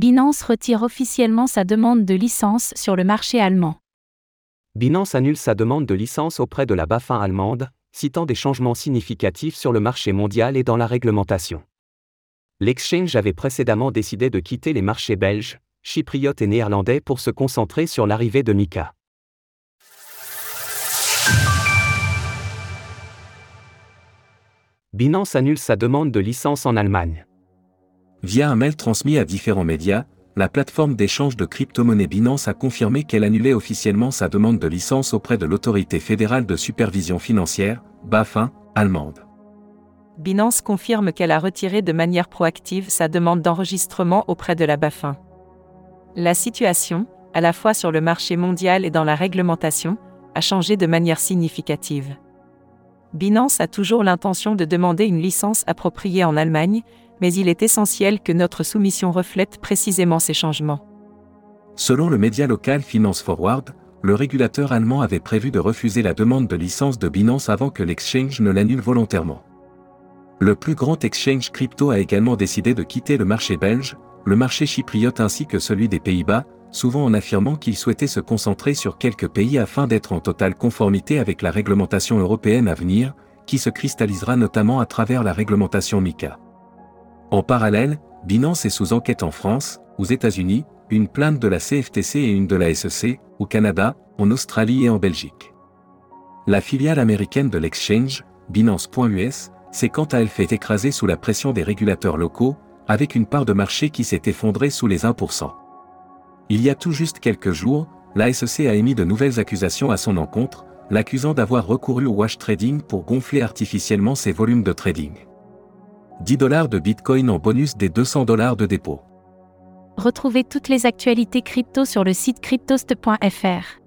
Binance retire officiellement sa demande de licence sur le marché allemand. Binance annule sa demande de licence auprès de la BaFin allemande, citant des changements significatifs sur le marché mondial et dans la réglementation. L'exchange avait précédemment décidé de quitter les marchés belges, chypriotes et néerlandais pour se concentrer sur l'arrivée de Mika. Binance annule sa demande de licence en Allemagne. Via un mail transmis à différents médias, la plateforme d'échange de crypto-monnaies Binance a confirmé qu'elle annulait officiellement sa demande de licence auprès de l'autorité fédérale de supervision financière, BaFin, allemande. Binance confirme qu'elle a retiré de manière proactive sa demande d'enregistrement auprès de la BaFin. La situation, à la fois sur le marché mondial et dans la réglementation, a changé de manière significative. Binance a toujours l'intention de demander une licence appropriée en Allemagne, mais il est essentiel que notre soumission reflète précisément ces changements. Selon le média local Finance Forward, le régulateur allemand avait prévu de refuser la demande de licence de Binance avant que l'exchange ne l'annule volontairement. Le plus grand exchange crypto a également décidé de quitter le marché belge, le marché chypriote ainsi que celui des Pays-Bas, souvent en affirmant qu'il souhaitait se concentrer sur quelques pays afin d'être en totale conformité avec la réglementation européenne à venir, qui se cristallisera notamment à travers la réglementation MICA. En parallèle, Binance est sous enquête en France, aux États-Unis, une plainte de la CFTC et une de la SEC, au Canada, en Australie et en Belgique. La filiale américaine de l'exchange, Binance.us, s'est quant à elle fait écraser sous la pression des régulateurs locaux, avec une part de marché qui s'est effondrée sous les 1%. Il y a tout juste quelques jours, la SEC a émis de nouvelles accusations à son encontre, l'accusant d'avoir recouru au wash trading pour gonfler artificiellement ses volumes de trading. 10 dollars de Bitcoin en bonus des 200 dollars de dépôt. Retrouvez toutes les actualités crypto sur le site cryptost.fr.